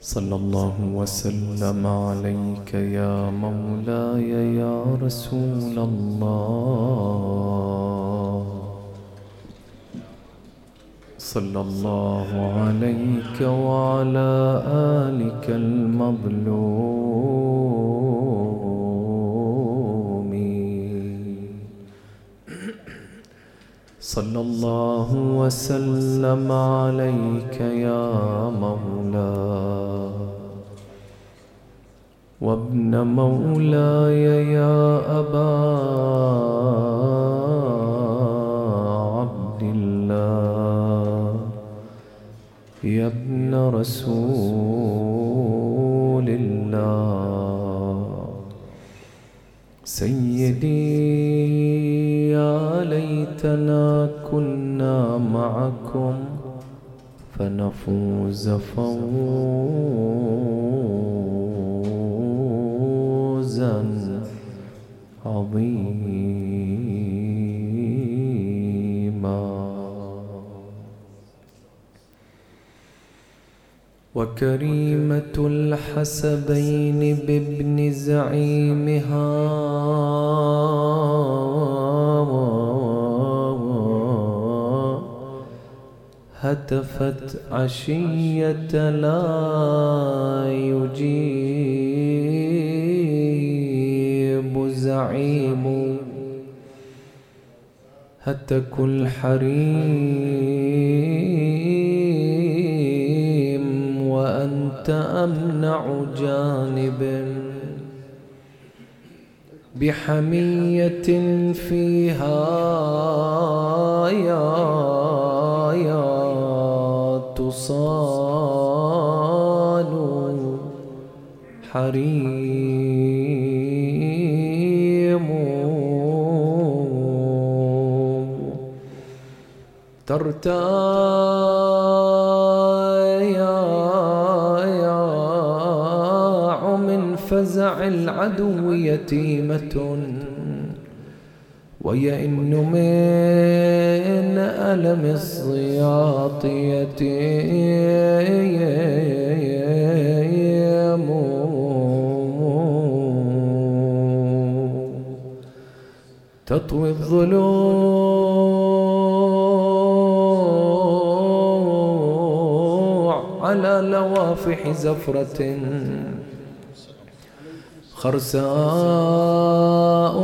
صلى الله وسلم عليك يا مولاي يا رسول الله. صلى الله عليك وعلى آلك المظلوم. صلى الله وسلم عليك يا مولاي. وابن مولاي يا أبا عبد الله. يا ابن رسول الله. سيدي يا ليتنا كنا معكم فنفوز فوز عظيما. وكريمة الحسبين بابن زعيمها. هتفت عشية لا يجيب. زعيم. هتك الحريم وأنت أمنع جانب بحمية فيها يا تصان حريم. ترتاع من فزع العدو يتيمة. ويئن من ألم الصياط يتيم. تطوي الضلوع لوافح زفرة. خرساء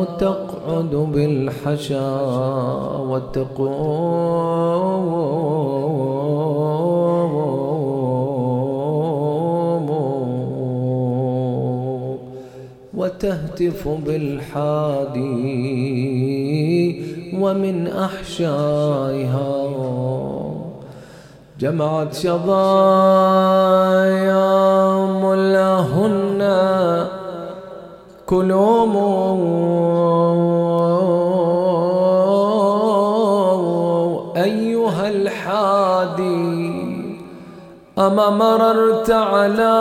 تقعد بالحشا وتقوم وتهتف بالحادي ومن أحشائها جمعت شظايا ملهن كلوم أيها الحادي أما مررت على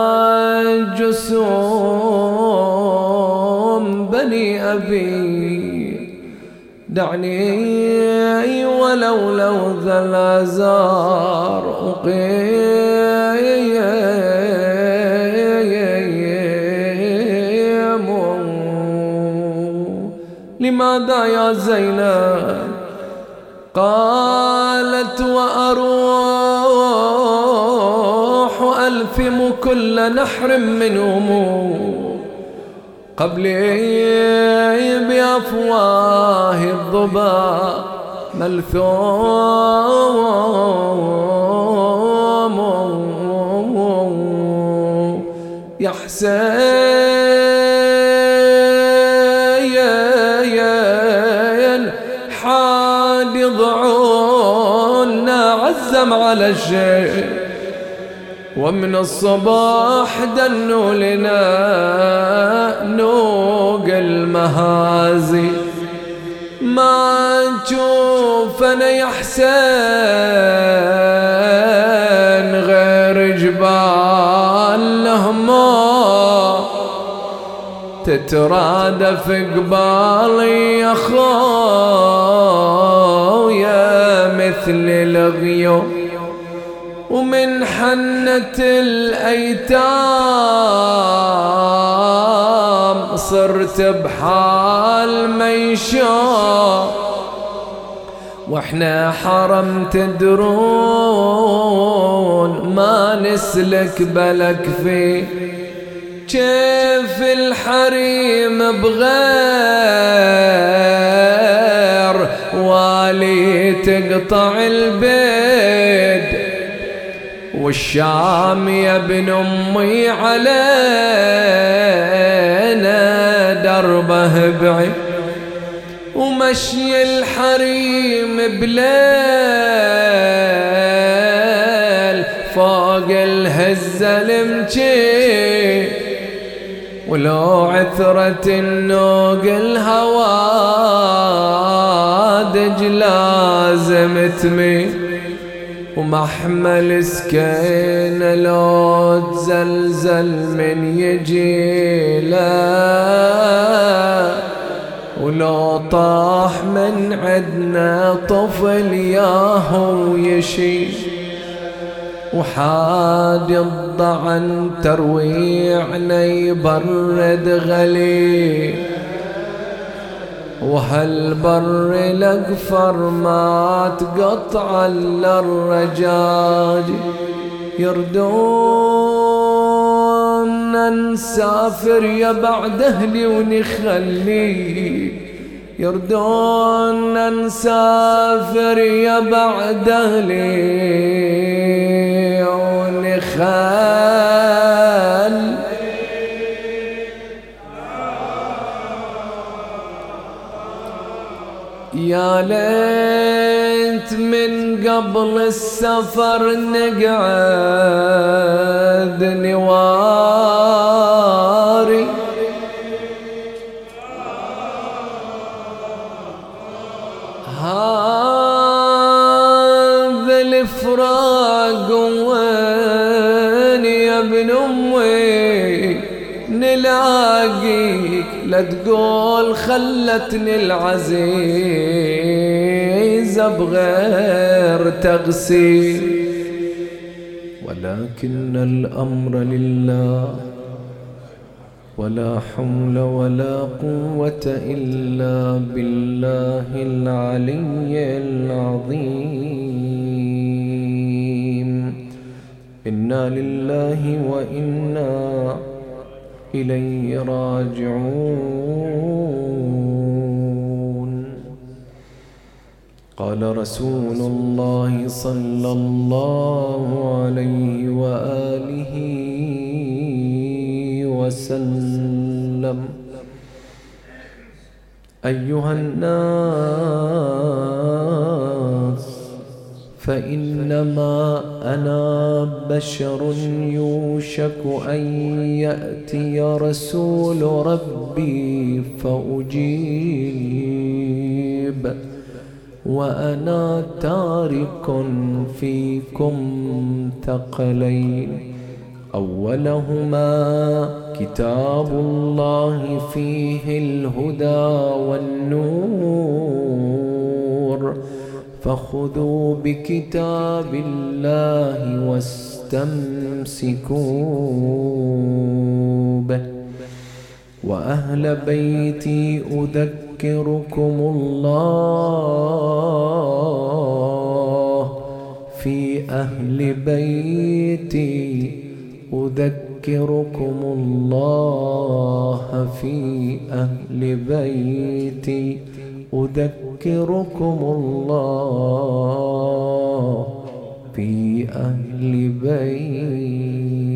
جسوم بني أبي دعني ولو لو ذا الأزار أقيم. لماذا يا زينب؟ قالت وأروح ألفم كل نحر منهم. قبلي بأفواه الضبا ملثوم يا حسين حاد ضعونا عزم على الشيء ومن الصباح دنوا لنا نوق المهازي. ما تشوفنا يا حسين غير جبال لهما. تترادف قبالي يا خويا مثل الغيوم. ومن حنة الأيتام صرت بحال ميشام وإحنا حرم تدرون ما نسلك بلك في كيف الحريم بغير والي تقطع البيد والشام يا ابن أمي علينا دربه بعيد. ومشي الحريم بليل فوق الهزة المجي ولو عثرة النوق الهوادج لازم تمي ومحمل سكينة لو تزلزل من يجي لا ولو طاح من عدنا طفل ياهو يشي. وحاد الضعن ترويعنا يبرد غلي. وهالبر الاقفر ما تقطع الا الرجاج يردون نسافر يا بعد أهلي ونخلي. يردون نسافر يا بعد أهلي ونخلي. ليت من قبل السفر نقعد نواري لا تقول خلتني العزيزة بغير تغسيل ولكن الأمر لله ولا حول ولا قوة إلا بالله العلي العظيم. إنا لله وإنا إليه راجعون. قال رسول الله صلى الله عليه وآله وسلم. أيها الناس فإنما أنا بشر يوشك أن يأتي رسول ربي فأجيب وأنا تارك فيكم ثقلين أولهما كتاب الله فيه الهدى والنور فخذوا بكتاب الله واستمسكوا به. وأهل بيتي أذكركم الله. في أهل بيتي أذكركم الله. في أهل بيتي أذكركم الله في أهل بيتي.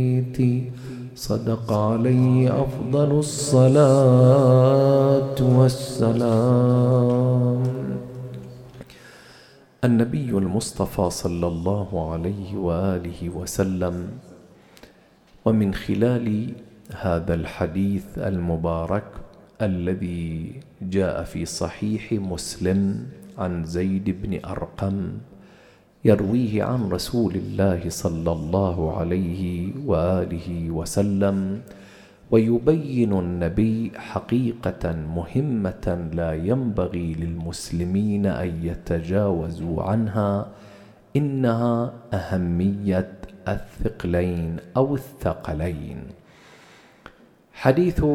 صدق علي أفضل الصلاة والسلام. النبي المصطفى صلى الله عليه وآله وسلم ومن خلال هذا الحديث المبارك الذي جاء في صحيح مسلم عن زيد بن أرقم يرويه عن رسول الله صلى الله عليه وآله وسلم ويبين النبي حقيقة مهمة لا ينبغي للمسلمين أن يتجاوزوا عنها إنها أهمية الثقلين أو الثقلين. حديث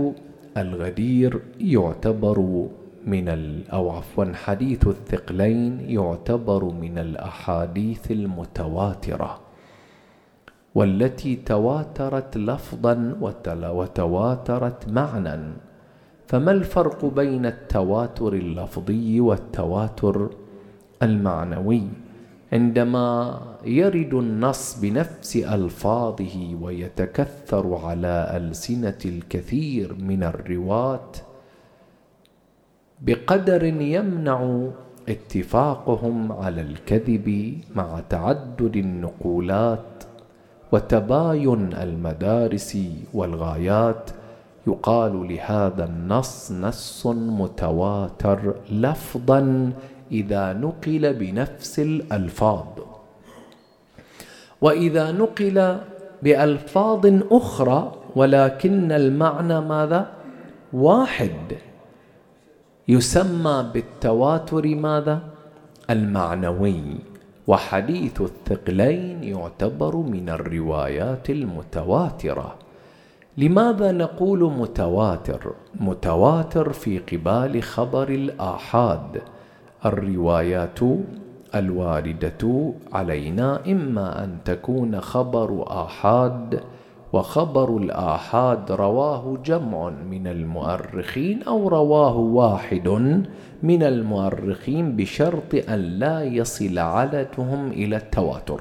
الغدير يعتبر من أو عفوا حديث الثقلين يعتبر من الأحاديث المتواترة والتي تواترت لفظا وتواترت معنى فما الفرق بين التواتر اللفظي والتواتر المعنوي؟ عندما يرد النص بنفس ألفاظه ويتكثر على ألسنة الكثير من الرواة بقدر يمنع اتفاقهم على الكذب مع تعدد النقولات وتباين المدارس والغايات يقال لهذا النص نص متواتر لفظا اذا نقل بنفس الألفاظ. وإذا نقل بألفاظ أخرى ولكن المعنى ماذا؟ واحد. يسمى بالتواتر ماذا؟ المعنوي. وحديث الثقلين يعتبر من الروايات المتواترة. لماذا نقول متواتر؟ متواتر في قبال خبر الآحاد. الروايات الواردة علينا إما أن تكون خبر آحاد وخبر الآحاد رواه جمع من المؤرخين أو رواه واحد من المؤرخين بشرط أن لا يصل عددهم إلى التواتر.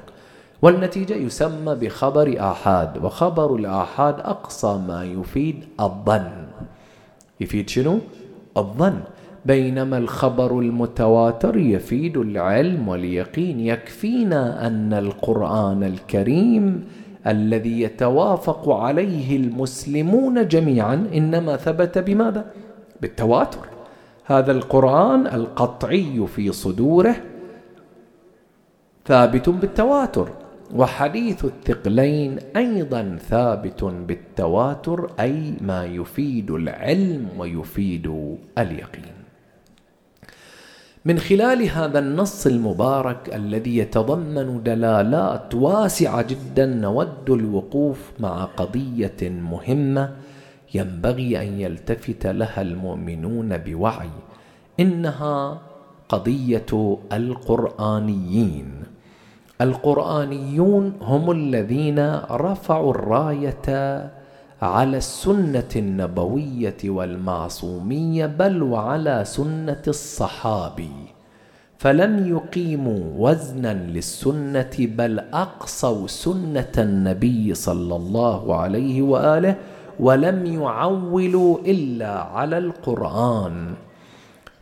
والنتيجة يسمى بخبر آحاد وخبر الآحاد أقصى ما يفيد الظن. يفيد شنو؟ الظن. بينما الخبر المتواتر يفيد العلم واليقين يكفينا أن القرآن الكريم الذي يتوافق عليه المسلمون جميعا إنما ثبت بماذا؟ بالتواتر هذا القرآن القطعي في صدوره ثابت بالتواتر وحديث الثقلين أيضا ثابت بالتواتر أي ما يفيد العلم ويفيد اليقين من خلال هذا النص المبارك الذي يتضمن دلالات واسعة جدا نود الوقوف مع قضية مهمة ينبغي أن يلتفت لها المؤمنون بوعي إنها قضية القرآنيين. القرآنيون هم الذين رفعوا الراية على السنة النبوية والمعصومية بل وعلى سنة الصحابي. فلم يقيموا وزنا للسنة بل أقصوا سنة النبي صلى الله عليه وآله ولم يعولوا إلا على القرآن.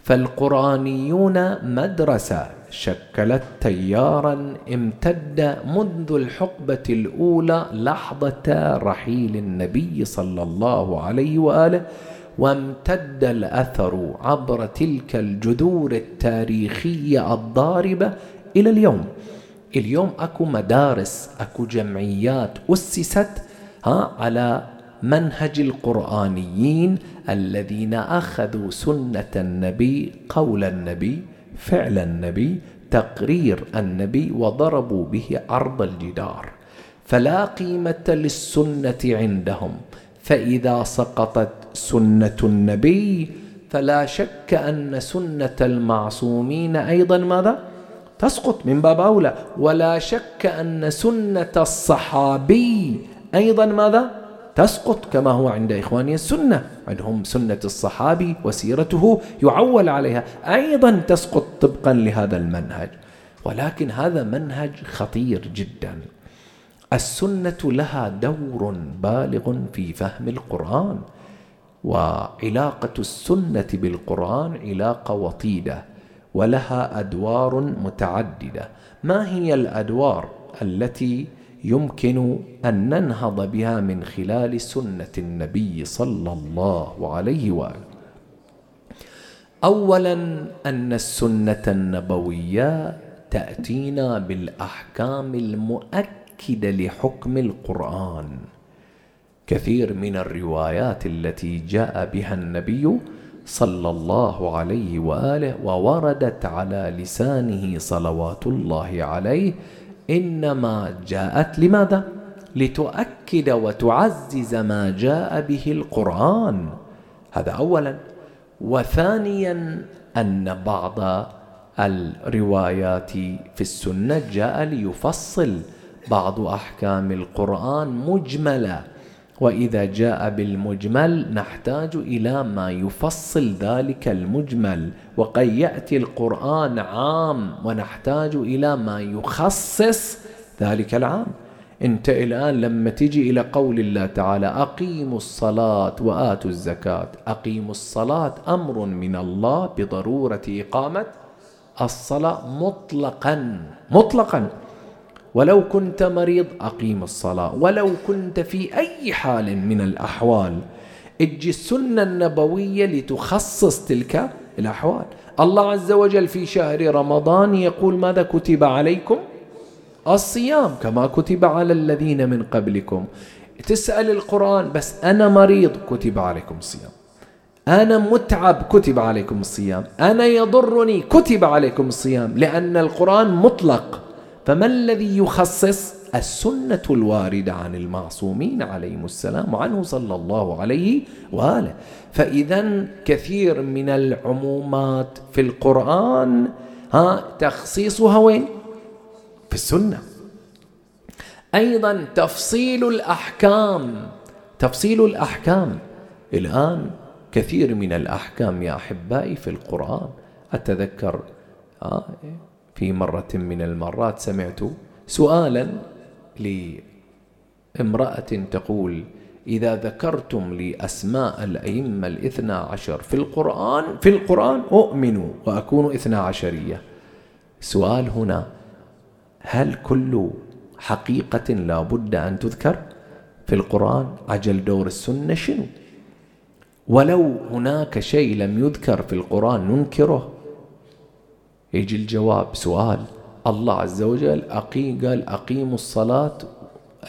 فالقرآنيون مدرسة شكلت تيارا امتد منذ الحقبة الأولى لحظة رحيل النبي صلى الله عليه وآله وامتد الأثر عبر تلك الجذور التاريخية الضاربة إلى اليوم. اليوم أكو مدارس أكو جمعيات أسست ها على منهج القرآنيين الذين أخذوا سنة النبي قول النبي فعل النبي تقرير النبي وضربوا به عرض الجدار. فلا قيمة للسنة عندهم. فإذا سقطت سنة النبي فلا شك أن سنة المعصومين أيضا ماذا؟ تسقط من باب أولى. ولا شك أن سنة الصحابي أيضا ماذا؟ تسقط كما هو عند إخواني السنة. عندهم سنة الصحابي وسيرته يعول عليها. أيضا تسقط طبقا لهذا المنهج. ولكن هذا منهج خطير جدا. السنة لها دور بالغ في فهم القرآن وعلاقة السنة بالقرآن علاقة وطيدة ولها أدوار متعددة. ما هي الأدوار التي يمكن أن ننهض بها من خلال سنة النبي صلى الله عليه وآله. اولا أن السنة النبوية تأتينا بالأحكام المؤكدة لحكم القرآن. كثير من الروايات التي جاء بها النبي صلى الله عليه وآله ووردت على لسانه صلوات الله عليه إنما جاءت لماذا؟ لتؤكد وتعزز ما جاء به القرآن. هذا اولا. وثانيا أن بعض الروايات في السنة جاء ليفصل بعض أحكام القرآن مجمله وإذا جاء بالمجمل نحتاج إلى ما يفصل ذلك المجمل وقد يأتي القرآن عام ونحتاج إلى ما يخصص ذلك العام. أنت الآن لما تجي إلى قول الله تعالى أقيموا الصلاة وآتوا الزكاة أقيموا الصلاة أمر من الله بضرورة إقامة الصلاة مطلقا مطلقا. ولو كنت مريض أقيم الصلاة. ولو كنت في أي حال من الأحوال أجي السنة النبوية لتخصص تلك الأحوال. الله عز وجل في شهر رمضان يقول ماذا كتب عليكم؟ الصيام كما كتب على الذين من قبلكم. تسأل القرآن بس أنا مريض كتب عليكم الصيام. أنا متعب كتب عليكم الصيام. أنا يضرني كتب عليكم الصيام. لأن القرآن مطلق. فما الذي يخصص السنة الواردة عن المعصومين عليهم السلام وعنه صلى الله عليه وآله؟ فإذا كثير من العمومات في القرآن ها تخصيصها وين؟ في السنة. أيضا تفصيل الأحكام تفصيل الأحكام. الآن كثير من الأحكام يا أحبائي في القرآن. أتذكر في مرة من المرات سمعت سؤالا لامرأة تقول إذا ذكرتم لي أسماء الأئمة الاثنى عشر في القرآن في القرآن أؤمن وأكون اثنى عشرية. سؤال هنا هل كل حقيقة لا بد أن تذكر في القرآن؟ عجل دور السنة شنو؟ ولو هناك شيء لم يذكر في القرآن ننكره. يجي الجواب سؤال. الله عز وجل أقي قال أقيموا الصلاة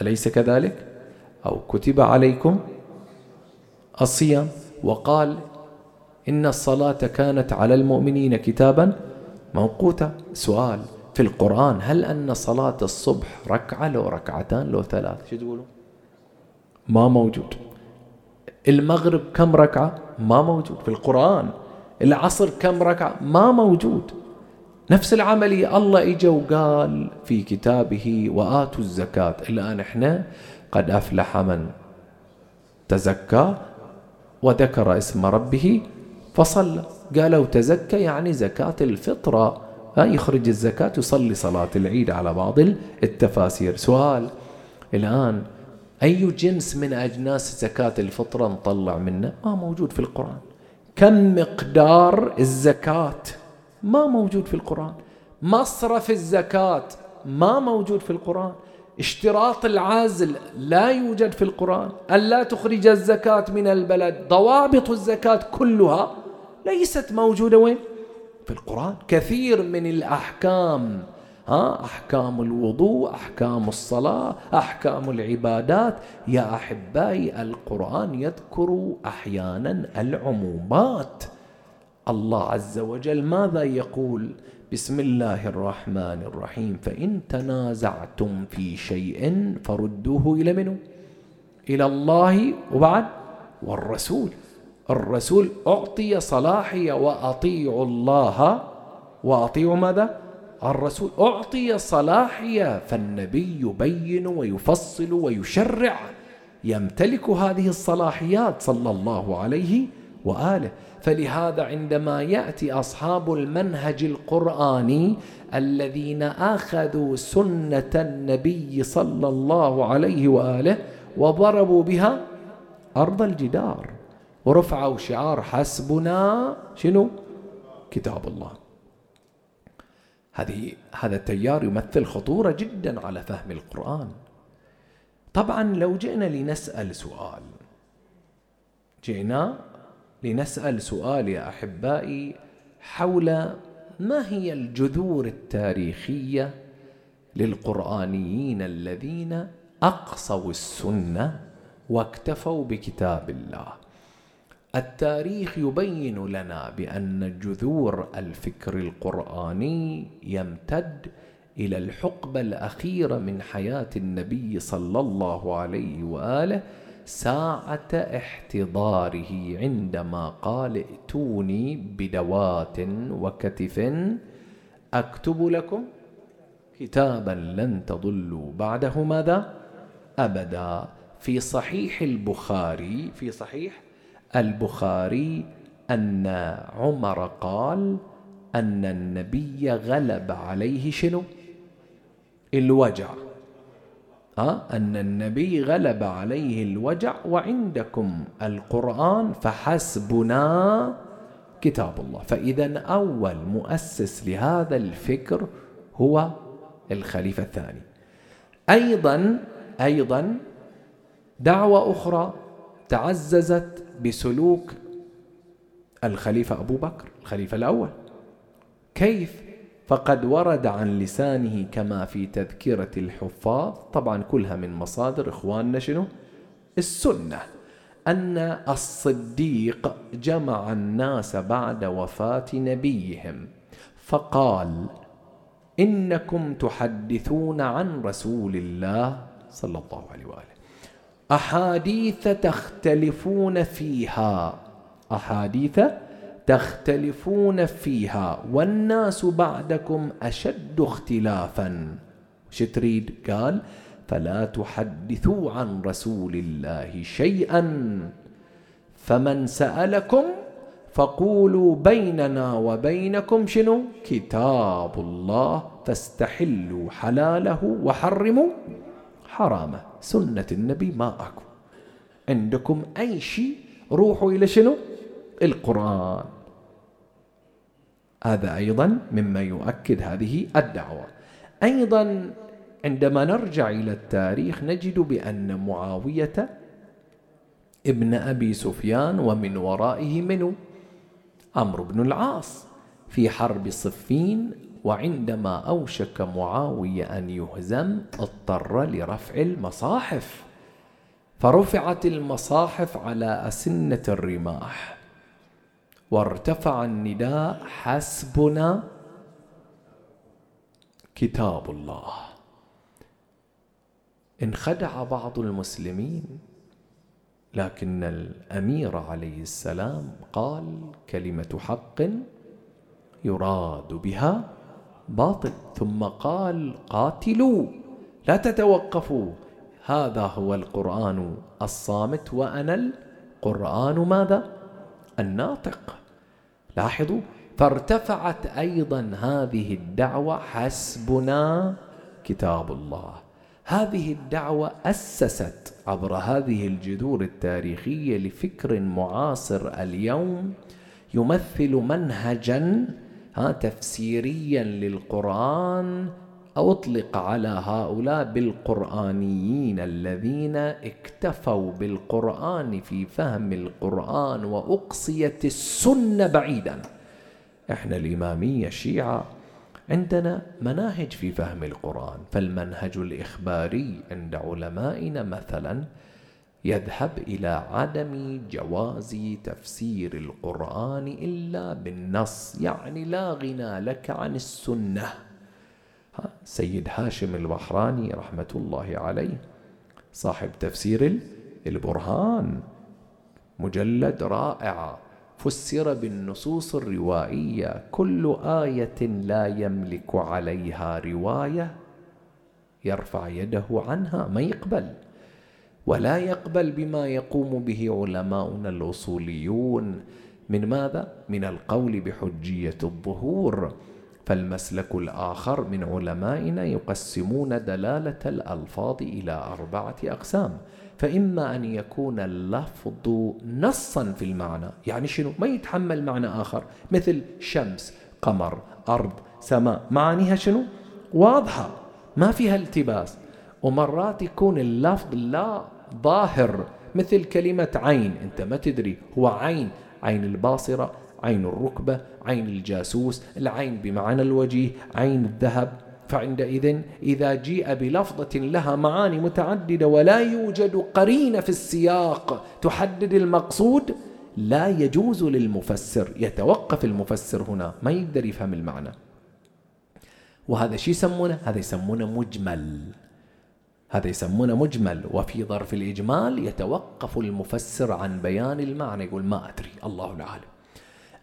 أليس كذلك؟ أو كتب عليكم الصيام وقال إن الصلاة كانت على المؤمنين كتابا موقوتا. سؤال في القرآن هل أن صلاة الصبح ركعة لو ركعتان لو ثلاث؟ شو تقولوا ما موجود. المغرب كم ركعة؟ ما موجود. في القرآن العصر كم ركعة؟ ما موجود. نفس العملية الله إجا وقال في كتابه وآتوا الزكاة. الآن إحنا قد أفلح من تزكى وذكر اسم ربه فصلى. قالوا تزكى يعني زكاة الفطرة. يخرج الزكاة يصلي صلاة العيد على بعض التفاسير. سؤال الآن أي جنس من أجناس زكاة الفطرة نطلع منه؟ ما موجود في القرآن. كم مقدار الزكاة ما موجود في القرآن. مصرف الزكاة ما موجود في القرآن. اشتراط العزل لا يوجد في القرآن. ألا تخرج الزكاة من البلد. ضوابط الزكاة كلها ليست موجودة وين؟ في القرآن. كثير من الأحكام ها أحكام الوضوء أحكام الصلاة أحكام العبادات. يا أحبائي القرآن يذكر أحيانا العمومات. الله عز وجل ماذا يقول؟ بسم الله الرحمن الرحيم. فإن تنازعتم في شيء فردوه إلى منه إلى الله وبعد والرسول. الرسول أعطي صلاحية وأطيعوا الله. وأطيعوا ماذا؟ الرسول أعطي صلاحية فالنبي يبين ويفصل ويشرع. يمتلك هذه الصلاحيات صلى الله عليه وآله. فلهذا عندما يأتي أصحاب المنهج القرآني الذين آخذوا سنة النبي صلى الله عليه وآله وضربوا بها أرض الجدار ورفعوا شعار حسبنا شنو؟ كتاب الله. هذه هذا التيار يمثل خطورة جدا على فهم القرآن. طبعا لو جئنا لنسأل سؤال جئنا لنسأل سؤال يا أحبائي حول ما هي الجذور التاريخية للقرآنيين الذين أقصوا السنة واكتفوا بكتاب الله. التاريخ يبين لنا بأن جذور الفكر القرآني يمتد إلى الحقبة الأخيرة من حياة النبي صلى الله عليه وآله ساعة احتضاره عندما قال ائتوني بدوات وكتف أكتب لكم كتابا لن تضلوا بعده ماذا؟ أبدا. في صحيح البخاري في صحيح البخاري أن عمر قال أن النبي غلب عليه شنو؟ الوجع؟ أن النبي غلب عليه الوجع وعندكم القرآن فحسبنا كتاب الله. فإذا أول مؤسس لهذا الفكر هو الخليفة الثاني. أيضا أيضا دعوة أخرى تعززت بسلوك الخليفة أبو بكر الخليفة الأول. كيف؟ فقد ورد عن لسانه كما في تذكرة الحفاظ طبعا كلها من مصادر إخواننا شنو؟ السنة أن الصديق جمع الناس بعد وفاة نبيهم فقال إنكم تحدثون عن رسول الله صلى الله عليه وآله. أحاديث تختلفون فيها. أحاديث تختلفون فيها والناس بعدكم أشد اختلافا. شو تريد قال فلا تحدثوا عن رسول الله شيئا. فمن سألكم فقولوا بيننا وبينكم شنو؟ كتاب الله. فاستحلوا حلاله وحرموا حرامه. سنة النبي ما أكو. عندكم أي شيء؟ روحوا إلى شنو؟ القرآن. هذا أيضا مما يؤكد هذه الدعوة. أيضا عندما نرجع إلى التاريخ نجد بأن معاوية ابن أبي سفيان ومن ورائه منه عمرو بن العاص. في حرب صفين وعندما أوشك معاوية أن يهزم اضطر لرفع المصاحف فرفعت المصاحف على أسنة الرماح. وارتفع النداء حسبنا كتاب الله. انخدع بعض المسلمين لكن الأمير عليه السلام قال كلمة حق يراد بها باطل ثم قال قاتلوا لا تتوقفوا هذا هو القرآن الصامت وأنا القرآن ماذا؟ الناطق. لاحظوا؟ فارتفعت أيضا هذه الدعوة حسبنا كتاب الله. هذه الدعوة أسست عبر هذه الجذور التاريخية لفكر معاصر اليوم يمثل منهجا تفسيريا للقرآن أطلق على هؤلاء بالقرآنيين الذين اكتفوا بالقرآن في فهم القرآن وأقصيت السنة بعيدا. إحنا الإمامية الشيعة عندنا مناهج في فهم القرآن فالمنهج الإخباري عند علمائنا مثلا يذهب إلى عدم جواز تفسير القرآن إلا بالنص يعني لا غنى لك عن السنة. سيد هاشم البحراني رحمة الله عليه صاحب تفسير البرهان مجلد رائع فسر بالنصوص الروائية كل آية لا يملك عليها رواية يرفع يده عنها ما يقبل ولا يقبل بما يقوم به علماؤنا الأصوليون من ماذا؟ من القول بحجية الظهور فالمسلك الآخر من علمائنا يقسمون دلالة الألفاظ إلى أربعة أقسام. فإما أن يكون اللفظ نصا في المعنى يعني شنو؟ ما يتحمل معنى آخر مثل شمس قمر أرض سماء. معانيها شنو؟ واضحة ما فيها التباس. ومرات يكون اللفظ لا ظاهر مثل كلمة عين. أنت ما تدري هو عين عين الباصرة. عين الركبة عين الجاسوس العين بمعنى الوجيه عين الذهب. فعندئذ إذا جيء بلفظة لها معاني متعددة ولا يوجد قرينة في السياق تحدد المقصود لا يجوز للمفسر يتوقف المفسر هنا ما يقدر يفهم المعنى. وهذا شو يسمونه؟ هذا يسمونه مجمل. هذا يسمونه مجمل. وفي ظرف الإجمال يتوقف المفسر عن بيان المعنى يقول ما أدري الله العالم.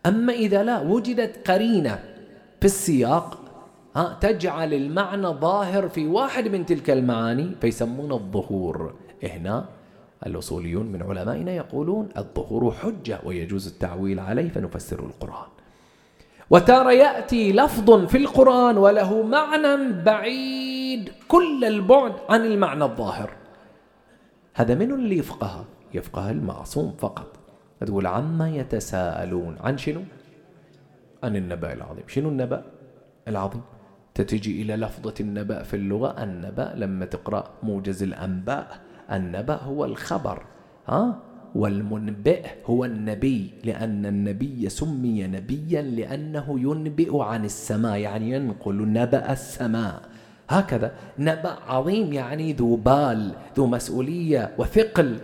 أما إذا لا وجدت قرينة في السياق ها تجعل المعنى ظاهر في واحد من تلك المعاني فيسمونه الظهور. هنا الأصوليون من علمائنا يقولون الظهور حجة ويجوز التعويل عليه فنفسر القرآن. وتارة يأتي لفظ في القرآن وله معنى بعيد كل البعد عن المعنى الظاهر. هذا من اللي يفقه يفقه المعصوم فقط. تقول عما يتساءلون. عن شنو؟ عن النبأ العظيم. شنو النبأ العظيم؟ تتجي إلى لفظة النبأ في اللغة. النبأ لما تقرأ موجز الأنباء. النبأ هو الخبر ها؟ والمنبئ هو النبي لأن النبي سمي نبيا لأنه ينبئ عن السماء يعني ينقل نبأ السماء. هكذا. نبأ عظيم يعني ذو بال ذو مسؤولية وثقل.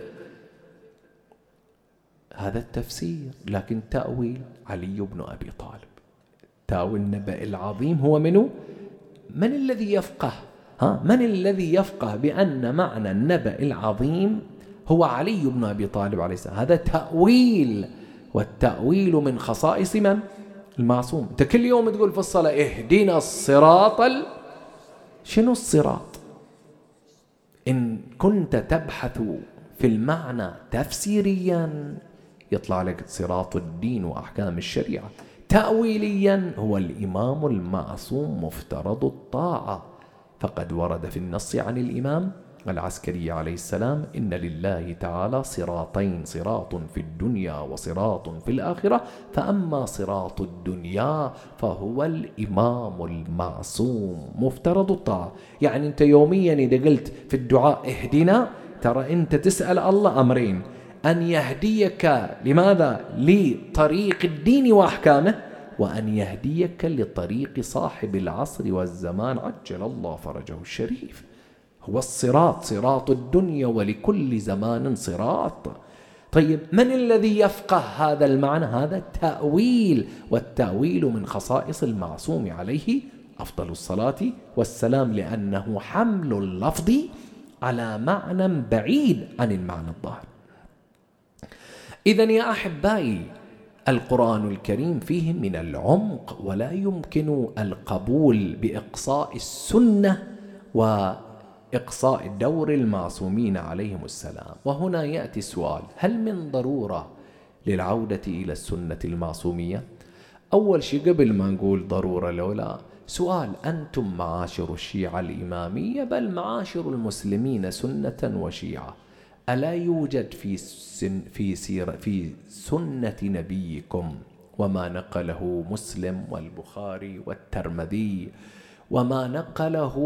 هذا التفسير لكن تأويل علي بن أبي طالب. تأويل النبأ العظيم هو منه من الذي يفقه؟ ها من الذي يفقه بأن معنى النبأ العظيم هو علي بن أبي طالب عليه السلام؟ هذا تأويل والتأويل من خصائص من؟ المعصوم. أنت كل يوم تقول في الصلاة اهدنا الصراط ال... شنو الصراط؟ إن كنت تبحث في المعنى تفسيريا يطلع لك صراط الدين وأحكام الشريعة. تأويليا هو الإمام المعصوم مفترض الطاعة. فقد ورد في النص عن الإمام العسكري عليه السلام إن لله تعالى صراطين صراط في الدنيا وصراط في الآخرة. فأما صراط الدنيا فهو الإمام المعصوم مفترض الطاعة. يعني أنت يوميا إذا قلت في الدعاء اهدنا ترى أنت تسأل الله أمرين. أن يهديك لماذا؟ لطريق الدين وأحكامه وأن يهديك لطريق صاحب العصر والزمان عجل الله فرجه الشريف. هو الصراط صراط الدنيا ولكل زمان صراط. طيب من الذي يفقه هذا المعنى؟ هذا التأويل. والتأويل من خصائص المعصوم عليه أفضل الصلاة والسلام لأنه حمل اللفظ على معنى بعيد عن المعنى الظاهر. إذا يا أحبائي القرآن الكريم فيه من العمق ولا يمكن القبول بإقصاء السنة وإقصاء دور المعصومين عليهم السلام وهنا يأتي السؤال هل من ضرورة للعودة إلى السنة المعصومية؟ أول شيء قبل ما نقول ضرورة لولا سؤال أنتم معاشر الشيعة الإمامية بل معاشر المسلمين سنة وشيعة ألا يوجد في سن في سيرة في سنة نبيكم وما نقله مسلم والبخاري والترمذي وما نقله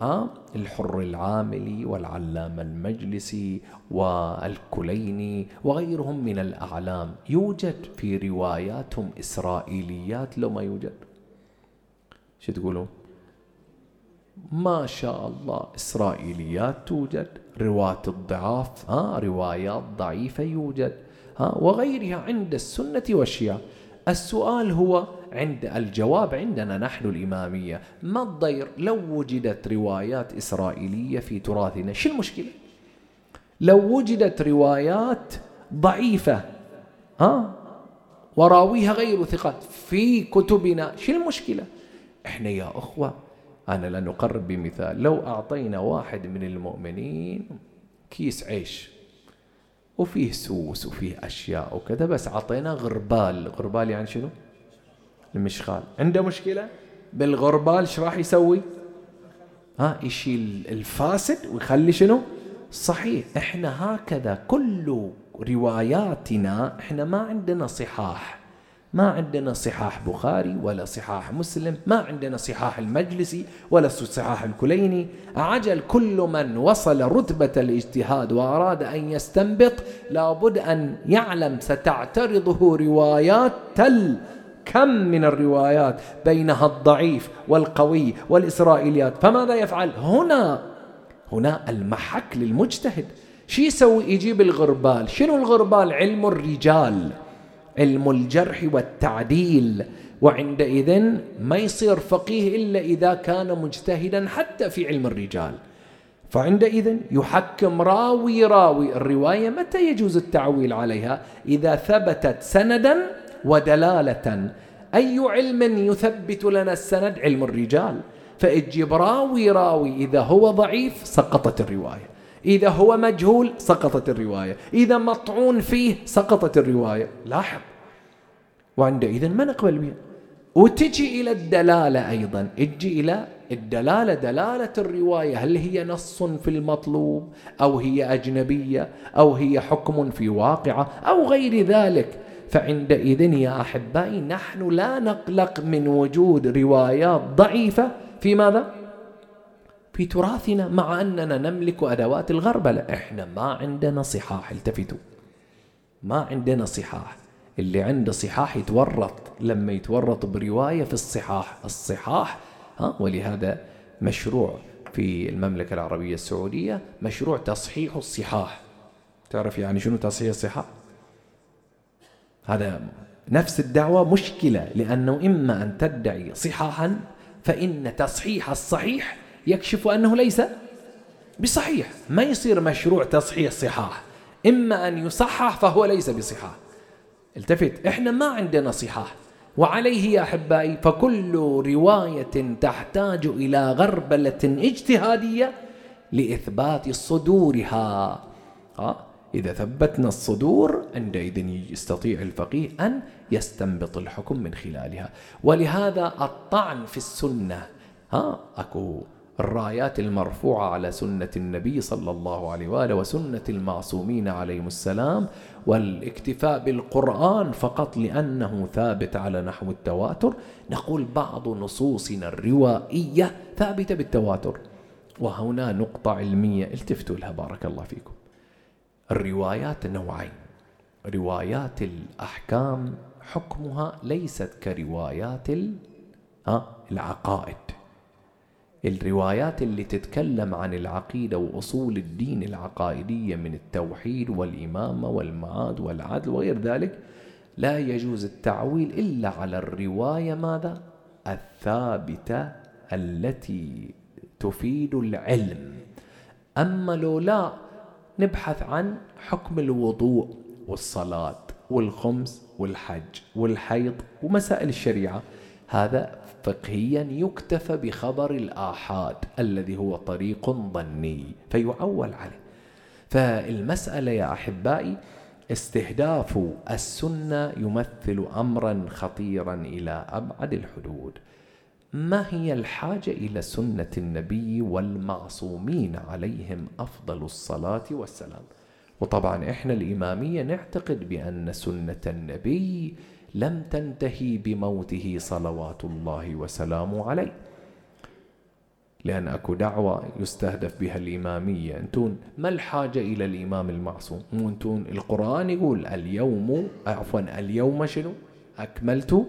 آه الحر العاملي والعلام المجلسي والكليني وغيرهم من الأعلام. يوجد في رواياتهم إسرائيليات لو ما يوجد. شو تقولون؟ ما شاء الله إسرائيليات توجد. رواة الضعاف ها روايات ضعيفة يوجد ها وغيرها عند السنة والشيعة. السؤال هو عند الجواب عندنا نحن الإمامية ما الضير لو وجدت روايات إسرائيلية في تراثنا؟ شو المشكلة؟ لو وجدت روايات ضعيفة ها وراويها غير ثقات في كتبنا شو المشكلة؟ إحنا يا أخوة أنا لنقرب بمثال. لو أعطينا واحد من المؤمنين كيس عيش وفيه سوس وفيه أشياء وكذا بس أعطينا غربال. غربال يعني شنو؟ المشغال. عنده مشكلة؟ بالغربال إيش راح يسوي؟ ها يشيل الفاسد ويخلي شنو؟ صحيح. إحنا هكذا كل رواياتنا إحنا ما عندنا صحاح. ما عندنا صحاح بخاري ولا صحاح مسلم ما عندنا صحاح المجلسي ولا صحاح الكليني. عجل كل من وصل رتبة الاجتهاد وأراد أن يستنبط لابد أن يعلم ستعترضه روايات تل. كم من الروايات بينها الضعيف والقوي والإسرائيليات؟ فماذا يفعل؟ هنا هنا المحك للمجتهد. شو يسوي؟ يجيب الغربال. شنو الغربال؟ علم الرجال. علم الجرح والتعديل وعندئذ ما يصير فقيه إلا إذا كان مجتهدا حتى في علم الرجال. فعندئذ يحكم راوي راوي الرواية متى يجوز التعويل عليها؟ إذا ثبتت سندا ودلالة. أي علم يثبت لنا السند؟ علم الرجال. فاجيب راوي راوي إذا هو ضعيف سقطت الرواية. إذا هو مجهول سقطت الرواية. إذا مطعون فيه سقطت الرواية. لاحظ. وعندئذ ما نقبل بها وتجي إلى الدلالة أيضا. أجي إلى الدلالة. دلالة الرواية. هل هي نص في المطلوب؟ أو هي أجنبية؟ أو هي حكم في واقعة؟ أو غير ذلك؟ فعندئذ يا أحبائي نحن لا نقلق من وجود روايات ضعيفة. في ماذا؟ في تراثنا مع أننا نملك أدوات الغربلة إحنا ما عندنا صحاح. التفتوا. ما عندنا صحاح. اللي عنده صحاح يتورط لما يتورط برواية في الصحاح الصحاح ها ولهذا مشروع في المملكة العربية السعودية مشروع تصحيح الصحاح. تعرف يعني شنو تصحيح الصحاح؟ هذا نفس الدعوة مشكلة لأنه إما أن تدعي صحاحا فإن تصحيح الصحيح يكشف أنه ليس بصحيح. ما يصير مشروع تصحيح صحاح. إما أن يصحح فهو ليس بصحاح. التفت. إحنا ما عندنا صحاح. وعليه يا أحبائي فكل رواية تحتاج إلى غربلة اجتهادية لإثبات صدورها. إذا ثبتنا الصدور عندئذ يستطيع الفقيه أن يستنبط الحكم من خلالها. ولهذا الطعن في السنة ها أكو الرايات المرفوعة على سنة النبي صلى الله عليه وآله وسنة المعصومين عليهم السلام والاكتفاء بالقرآن فقط لأنه ثابت على نحو التواتر. نقول بعض نصوصنا الروائية ثابتة بالتواتر. وهنا نقطة علمية. التفتوا لها. بارك الله فيكم. الروايات نوعين. روايات الأحكام حكمها ليست كروايات العقائد. الروايات اللي تتكلم عن العقيدة وأصول الدين العقائدية من التوحيد والإمامة والمعاد والعدل وغير ذلك لا يجوز التعويل إلا على الرواية ماذا؟ الثابتة التي تفيد العلم أما لو لا نبحث عن حكم الوضوء والصلاة والخمس والحج والحيض ومسائل الشريعة هذا فقهيا يكتفى بخبر الآحاد الذي هو طريق ظني فيعول عليه. فالمسألة يا أحبائي استهداف السنة يمثل أمرا خطيرا إلى أبعد الحدود. ما هي الحاجة إلى سنة النبي والمعصومين عليهم أفضل الصلاة والسلام؟ وطبعا إحنا الإمامية نعتقد بأن سنة النبي لم تنتهي بموته صلوات الله وسلامه عليه. لأن أكو دعوة يستهدف بها الإمامية. أنتون ما الحاجة إلى الإمام المعصوم؟ أنتون القرآن يقول اليوم عفوا اليوم شنو؟ أكملت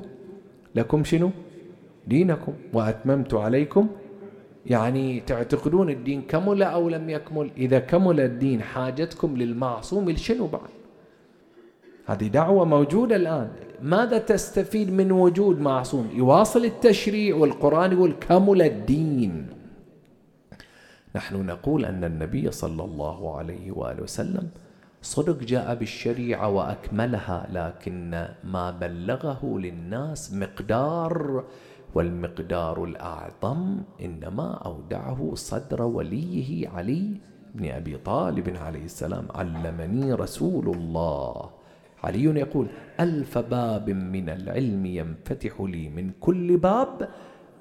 لكم شنو؟ دينكم. وأتممت عليكم. يعني تعتقدون الدين كمل أو لم يكمل؟ إذا كمل الدين حاجتكم للمعصوم لشنو بعد؟ هذه دعوة موجودة الآن. ماذا تستفيد من وجود معصوم؟ يواصل التشريع والقرآن يقول كمل الدين نحن نقول أن النبي صلى الله عليه وآله وسلم صدق جاء بالشريعة وأكملها لكن ما بلغه للناس مقدار والمقدار الأعظم إنما أودعه صدر وليه علي بن أبي طالب عليه السلام علمني رسول الله. علي يقول ألف باب من العلم ينفتح لي من كل باب.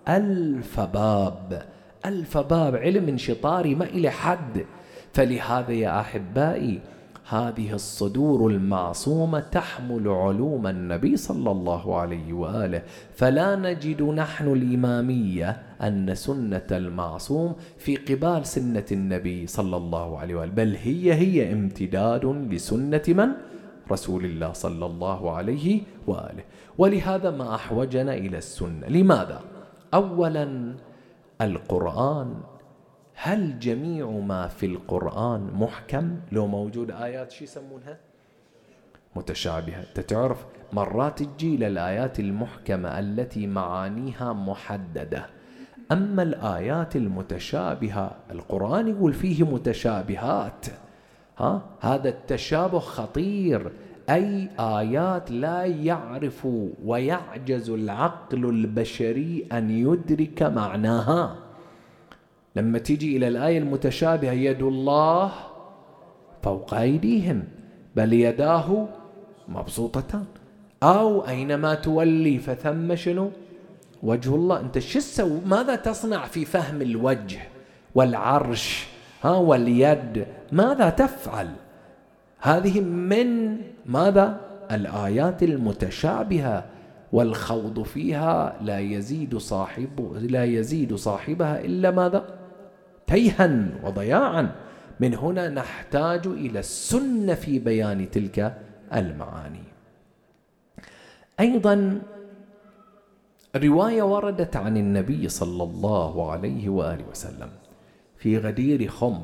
ألف باب. ألف باب علم انشطاري ما إلى حد. فلهذا يا أحبائي هذه الصدور المعصومة تحمل علوم النبي صلى الله عليه وآله. فلا نجد نحن الإمامية أن سنة المعصوم في قبال سنة النبي صلى الله عليه وآله. بل هي هي امتداد لسنة من؟ رسول الله صلى الله عليه وآله. ولهذا ما أحوجنا إلى السنة. لماذا؟ اولا القرآن. هل جميع ما في القرآن محكم؟ لو موجود آيات شو يسمونها؟ متشابهة. تعرف مرات تجي للآيات المحكمة التي معانيها محددة. أما الآيات المتشابهة القرآن يقول فيه متشابهات. ها؟ هذا التشابه خطير. أي آيات لا يعرف ويعجز العقل البشري أن يدرك معناها. لما تيجي إلى الآية المتشابهة يد الله فوق أيديهم بل يداه مبسوطتان. أو أينما تولي فثم شنو؟ وجه الله. أنت شو ماذا تصنع في فهم الوجه والعرش؟ ها واليد ماذا تفعل؟ هذه من ماذا؟ الآيات المتشابهة والخوض فيها لا يزيد صاحب لا يزيد صاحبها إلا ماذا؟ تيها وضياعا. من هنا نحتاج إلى السنة في بيان تلك المعاني. أيضا رواية وردت عن النبي صلى الله عليه وآله وسلم. في غدير خم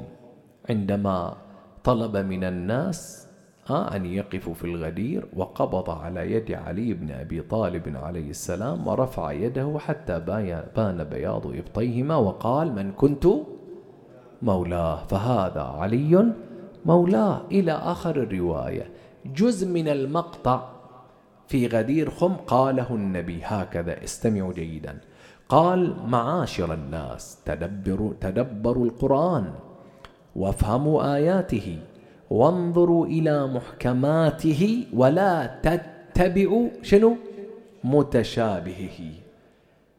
عندما طلب من الناس أن يقفوا في الغدير وقبض على يد علي بن أبي طالب عليه السلام ورفع يده حتى بان بياض إبطيهما وقال من كنت؟ مولاه. فهذا علي مولاه. إلى آخر الرواية جزء من المقطع في غدير خم قاله النبي هكذا. استمعوا جيدا. قال معاشر الناس تدبروا تدبروا القرآن وافهموا آياته وانظروا إلى محكماته ولا تتبعوا شنو؟ متشابهه.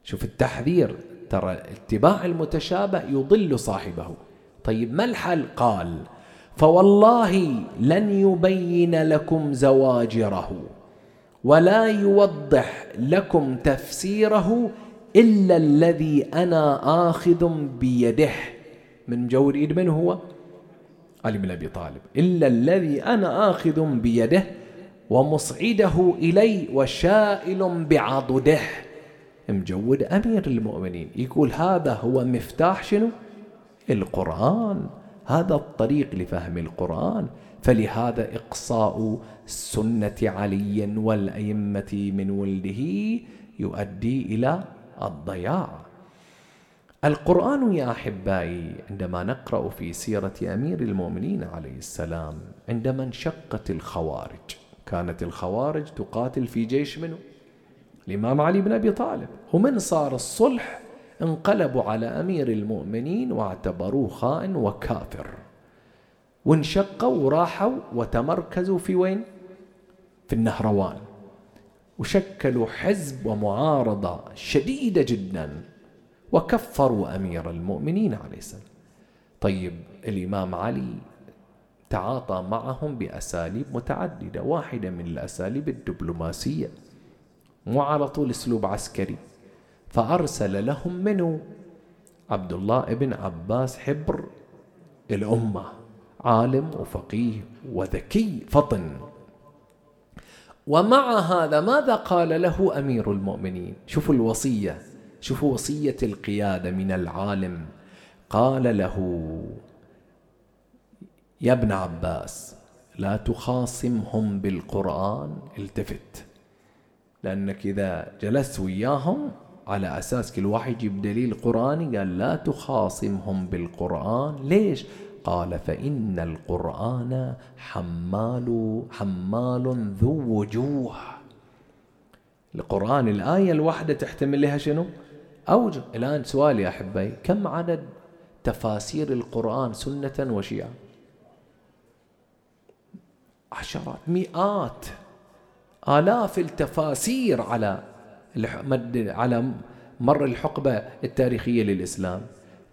شوف التحذير ترى اتباع المتشابه يضل صاحبه. طيب ما الحل؟ قال فوالله لن يبين لكم زواجره ولا يوضح لكم تفسيره إلا الذي أنا آخذ بيده. من جور إيد من هو؟ علي بن أبي طالب. إلا الذي أنا آخذ بيده ومصعده إلي وشائل بعضده. مجود أمير المؤمنين. يقول هذا هو مفتاح شنو؟ القرآن. هذا الطريق لفهم القرآن. فلهذا إقصاء سنة علي والأئمة من ولده يؤدي إلى الضياع. القرآن يا أحبائي عندما نقرأ في سيرة أمير المؤمنين عليه السلام عندما انشقت الخوارج كانت الخوارج تقاتل في جيش منه؟ الإمام علي بن أبي طالب. ومن صار الصلح انقلبوا على أمير المؤمنين واعتبروه خائن وكافر. وانشقوا وراحوا وتمركزوا في وين؟ في النهروان. وشكلوا حزب ومعارضة شديدة جدا وكفروا أمير المؤمنين عليه السلام. طيب الإمام علي تعاطى معهم بأساليب متعددة واحدة من الأساليب الدبلوماسية. مو على طول أسلوب عسكري. فأرسل لهم منه عبد الله ابن عباس حبر الأمة عالم وفقيه وذكي فطن. ومع هذا ماذا قال له أمير المؤمنين؟ شوفوا الوصية شوفوا وصية القيادة من العالم. قال له يا ابن عباس لا تخاصمهم بالقرآن التفت. لأنك إذا جلست وياهم على أساس كل واحد يجيب دليل قرآني قال لا تخاصمهم بالقرآن. ليش؟ قال فإن القرآن حمال حمال ذو وجوه القرآن الآية الواحدة تحتمل لها شنو؟ أوجه الآن سؤال يا أحبائي كم عدد تفاسير القرآن سنة وشيعة؟ عشرات مئات آلاف التفاسير على على مر الحقبة التاريخية للإسلام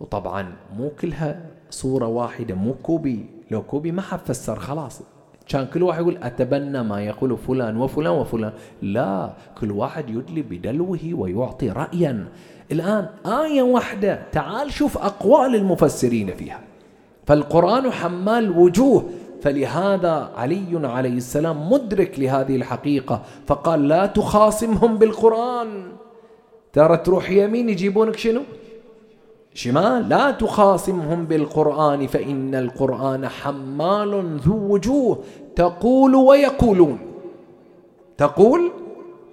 وطبعا مو كلها صورة واحدة مو copy. لو copy ما حفسر خلاص. كان كل واحد يقول أتبنى ما يقول فلان وفلان وفلان. لا كل واحد يدلي بدلوه ويعطي رأيا. الآن آية واحدة تعال شوف أقوال المفسرين فيها. فالقرآن حمال وجوه. فلهذا علي عليه السلام مدرك لهذه الحقيقة. فقال لا تخاصمهم بالقرآن. ترى تروح يمين يجيبونك شنو؟ شمال لا تخاصمهم بالقرآن فإن القرآن حمال ذو وجوه. تقول ويقولون. تقول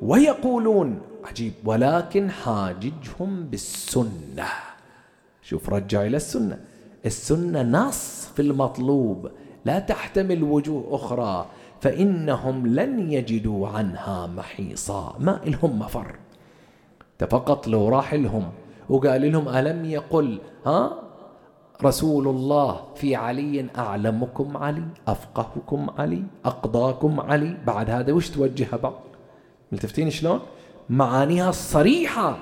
ويقولون. عجيب. ولكن حاججهم بالسنة. شوف رجع إلى السنة. السنة نص في المطلوب. لا تحتمل وجوه أخرى. فإنهم لن يجدوا عنها محيصا. ما إلهم مفر. فقط لو راح لهم وقال لهم ألم يقل ها؟ رسول الله في علي أعلمكم علي أفقهكم علي أقضاكم علي. بعد هذا وش توجهها بعض؟ ملتفتين شلون؟ معانيها الصريحة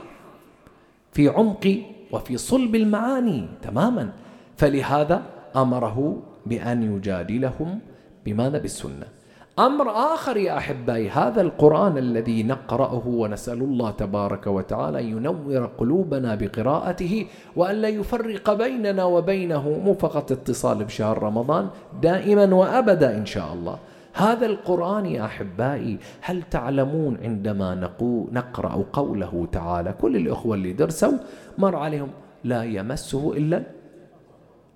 في عمق وفي صلب المعاني تماما. فلهذا أمره بأن يجادلهم بماذا؟ بالسنة. أمر آخر يا أحبائي هذا القرآن الذي نقرأه ونسأل الله تبارك وتعالى ينور قلوبنا بقراءته وأن لا يفرق بيننا وبينه مو فقط اتصال بشهر رمضان دائما وأبدا إن شاء الله. هذا القرآن يا أحبائي هل تعلمون عندما نقرأ قوله تعالى كل الأخوة اللي درسوا مر عليهم لا يمسه إلا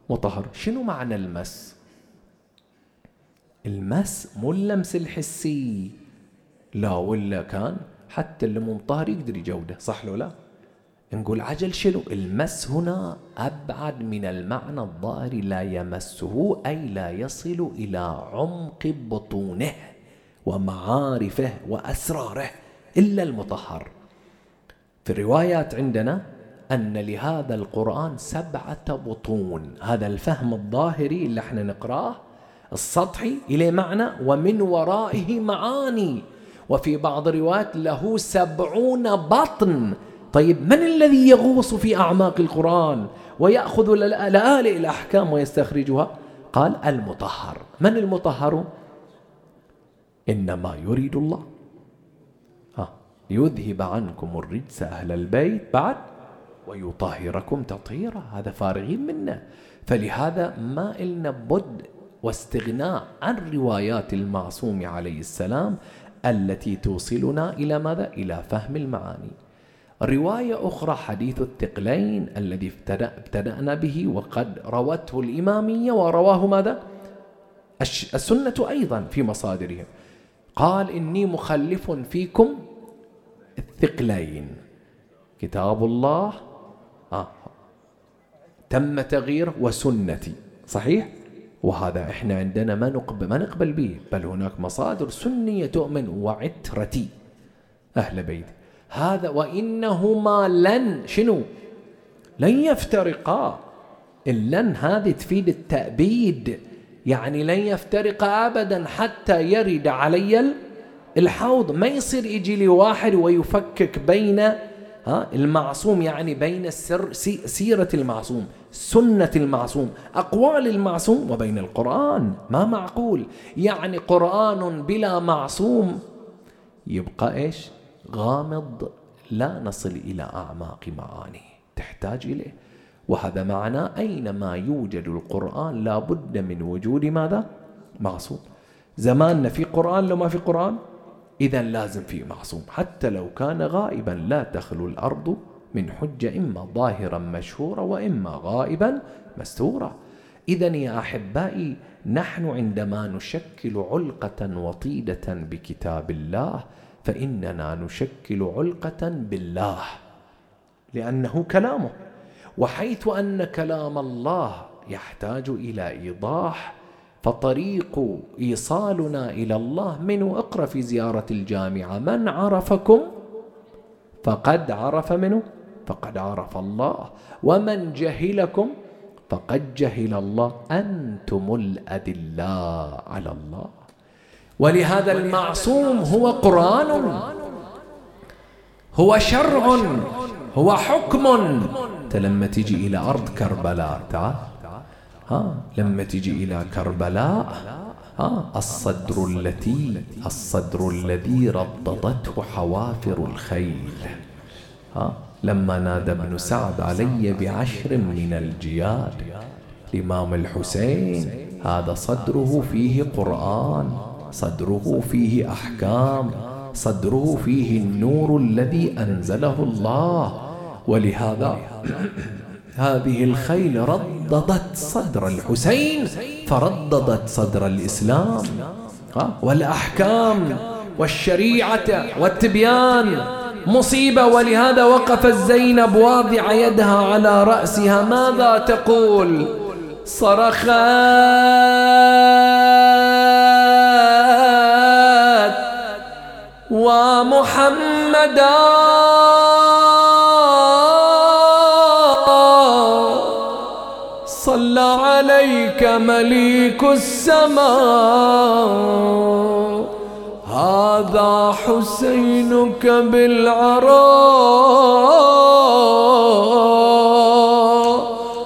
مطهر شنو معنى المس؟ المس مو اللمس الحسي. لا ولا كان حتى اللي مو مطهر يقدر يجوده صح لو لا؟ نقول عجل شنو؟ المس هنا أبعد من المعنى الظاهر لا يمسه أي لا يصل إلى عمق بطونه ومعارفه وأسراره إلا المطهر. في الروايات عندنا أن لهذا القرآن سبعة بطون. هذا الفهم الظاهري اللي إحنا نقراه السطحي إليه معنى ومن ورائه معاني. وفي بعض الروايات له سبعون بطن. طيب من الذي يغوص في أعماق القرآن ويأخذ لآلئ الأحكام ويستخرجها؟ قال المطهر. من المطهر؟ إنما يريد الله. يذهب عنكم الرجس أهل البيت بعد ويطهركم تطهيرا. هذا فارغين منه. فلهذا ما إلنا بد واستغناء عن روايات المعصوم عليه السلام التي توصلنا إلى ماذا؟ إلى فهم المعاني رواية أخرى حديث الثقلين الذي ابتدأ ابتدأنا به وقد روته الإمامية ورواه ماذا؟ السنة أيضا في مصادرهم قال إني مخلف فيكم الثقلين كتاب الله آه تم تغيير وسنتي صحيح؟ وهذا إحنا عندنا ما نقبل ما نقبل به بل هناك مصادر سنية تؤمن وعترتي أهل بيتي هذا وإنهما لن شنو؟ لن يفترقا. اللن هذه تفيد التأبيد. يعني لن يفترقا أبدا حتى يرد علي الحوض. ما يصير يجي لي واحد ويفكك بين ها المعصوم يعني بين السر سيرة المعصوم سنة المعصوم أقوال المعصوم وبين القرآن. ما معقول؟ يعني قرآن بلا معصوم يبقى إيش؟ غامض لا نصل إلى أعماق معانيه تحتاج إليه. وهذا معنى أينما يوجد القرآن لا بد من وجود ماذا؟ معصوم. زماننا في قرآن لو ما في قرآن؟ إذا لازم في معصوم حتى لو كان غائبا لا تخلو الأرض من حجة إما ظاهرا مشهورا وإما غائبا مستورا إذا يا أحبائي نحن عندما نشكل علقة وطيدة بكتاب الله فإننا نشكل علقة بالله لأنه كلامه. وحيث أن كلام الله يحتاج إلى إيضاح فطريق إيصالنا إلى الله منه اقرأ في زيارة الجامعة من عرفكم؟ فقد عرف منه؟ فقد عرف الله. ومن جهلكم؟ فقد جهل الله. أنتم الأدلاء على الله. ولهذا المعصوم هو قرآن هو شرع هو حكم. انت لما تجي إلى أرض كربلاء. تعال. لما تجي إلى كربلاء ها الصدر التي الصدر الذي رددته حوافر الخيل. ها لما نادى ابن سعد علي بعشر من الجياد. الإمام الحسين هذا صدره فيه قرآن صدره فيه أحكام صدره فيه النور الذي أنزله الله. ولهذا هذه الخيل رددت صدر الحسين فرددت صدر الإسلام. والأحكام والشريعة والتبيان مصيبة ولهذا وقفت زينب واضع يدها على رأسها. ماذا تقول؟ صرخت ومحمدا عليك مليك السماء. هذا حسينك بالعراء.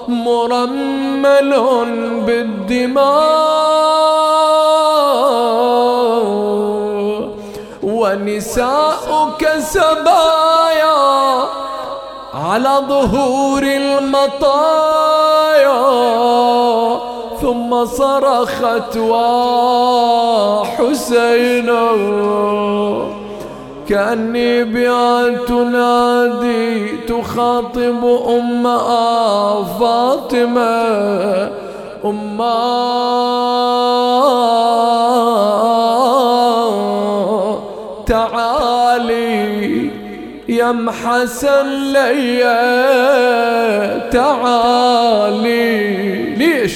مرمل بالدماء. ونساؤك سبايا. على ظهور المطايا ثم صرخت وحسين كأني بها تنادي تخاطب أم فاطمة أم تعالي يا محسن ليا تعالي. ليش؟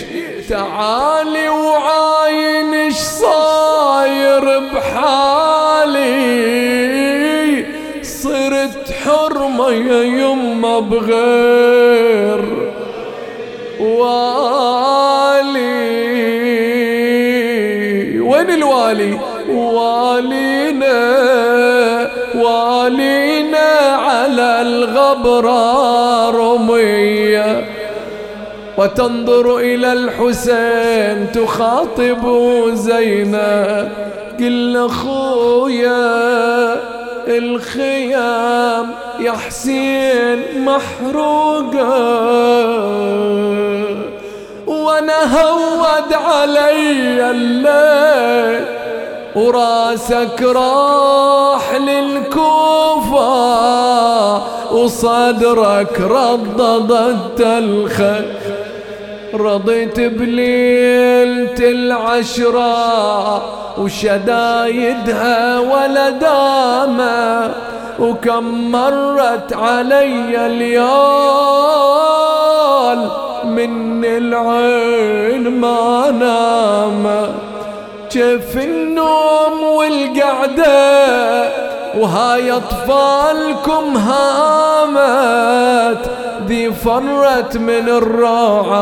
تعالي وعاين إيش صاير بحالي. صرت حرمة يا يما بغير والي. وين الوالي؟ والينا الغبرة رمية. وتنظر إلى الحسين تخاطب زينب. قل أخويا الخيام يا حسين محروقة. وأنا هود علي الليل وراسك راح للكوفة. وصدرك رددت الخير. رضيت بليلة العشرة وشدايدها ولا دامة وكم مرت علي الليال من العين ما نام كيف النوم والقعدة وهاي أطفالكم هامت ذي فرت من الروعة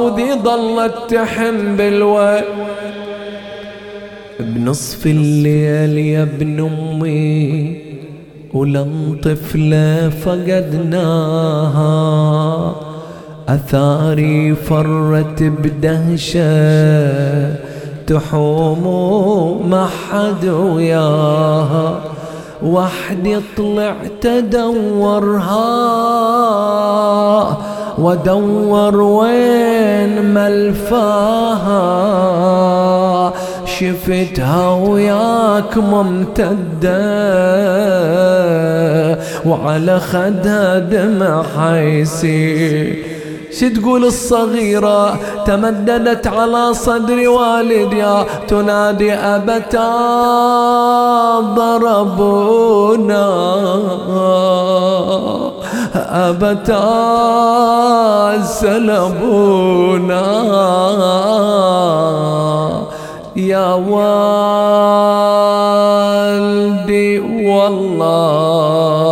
وذي ظلت تحن بالويل بنصف الليل يا ابن أمي ولن طفلة فقدناها. أثاري فرت بدهشة تحوم ما حد وياها. وحدي طلعت ادورها وادور وين ملفاها شفتها وياك ممتدة وعلى خدها دمع حيسي. تقول الصغيرة تمددت على صدر والدها تنادي أبتا ضربونا أبتا سلبونا يا والدي والله.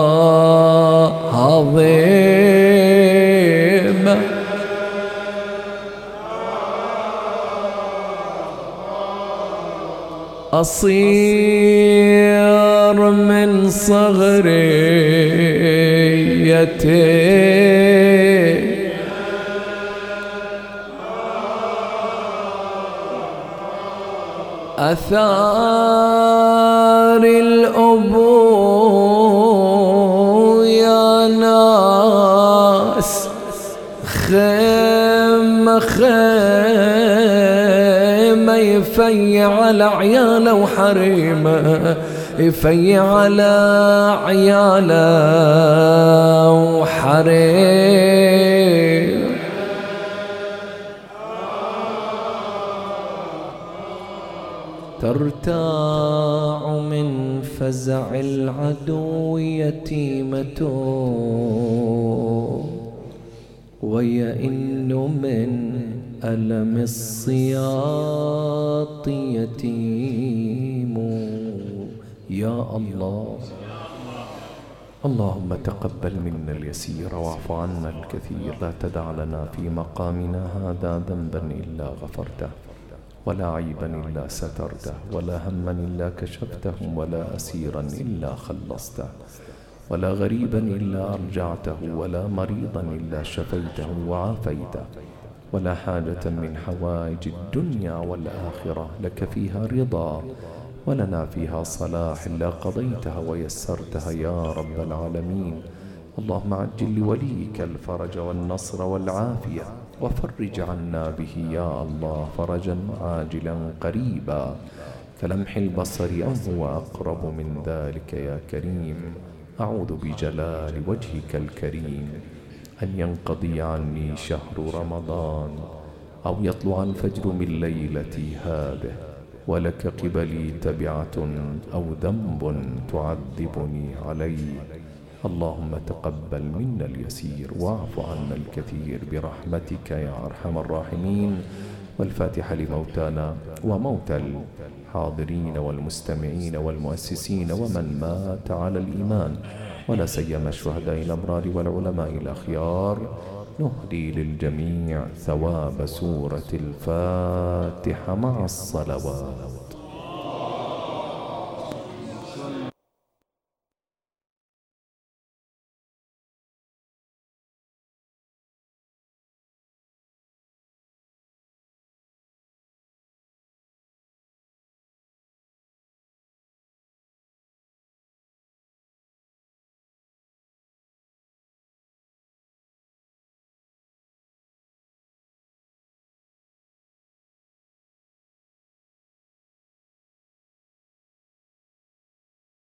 أصير من صغري أثار الأبو يا ناس خيم خيم يفيع على عياله وحريمه في على عياله وحريم ترتاع من فزع العدو يتيمة. ويئن من ألم الصياط يتيم؟ يا الله. اللهم تقبل منا اليسير واعف عنا الكثير. لا تدع لنا في مقامنا هذا ذنبا إلا غفرته ولا عيبا إلا سترته ولا هما إلا كشفته ولا أسيرا إلا خلصته ولا غريبا إلا أرجعته ولا مريضا إلا شفيته وعافيته. ولا حاجة من حوائج الدنيا والآخرة لك فيها رضا ولنا فيها صلاح إلا قضيتها ويسرتها يا رب العالمين. اللهم عجل لوليك الفرج والنصر والعافية وفرج عنا به يا الله فرجا عاجلا قريبا. كلمح البصر أم هو أقرب من ذلك يا كريم. أعوذ بجلال وجهك الكريم. أن ينقضي عني شهر رمضان أو يطلع الفجر من ليلتي هذه ولك قبلي تبعة أو ذنب تعذبني عليه. اللهم تقبل منا اليسير واعف عنا الكثير برحمتك يا أرحم الراحمين. والفاتحة لموتانا وموتى الحاضرين والمستمعين والمؤسسين ومن مات على الإيمان. ولا سيما الشهداء الأبرار والعلماء الأخيار. نهدي للجميع ثواب سورة الفاتحة مع الصلوات.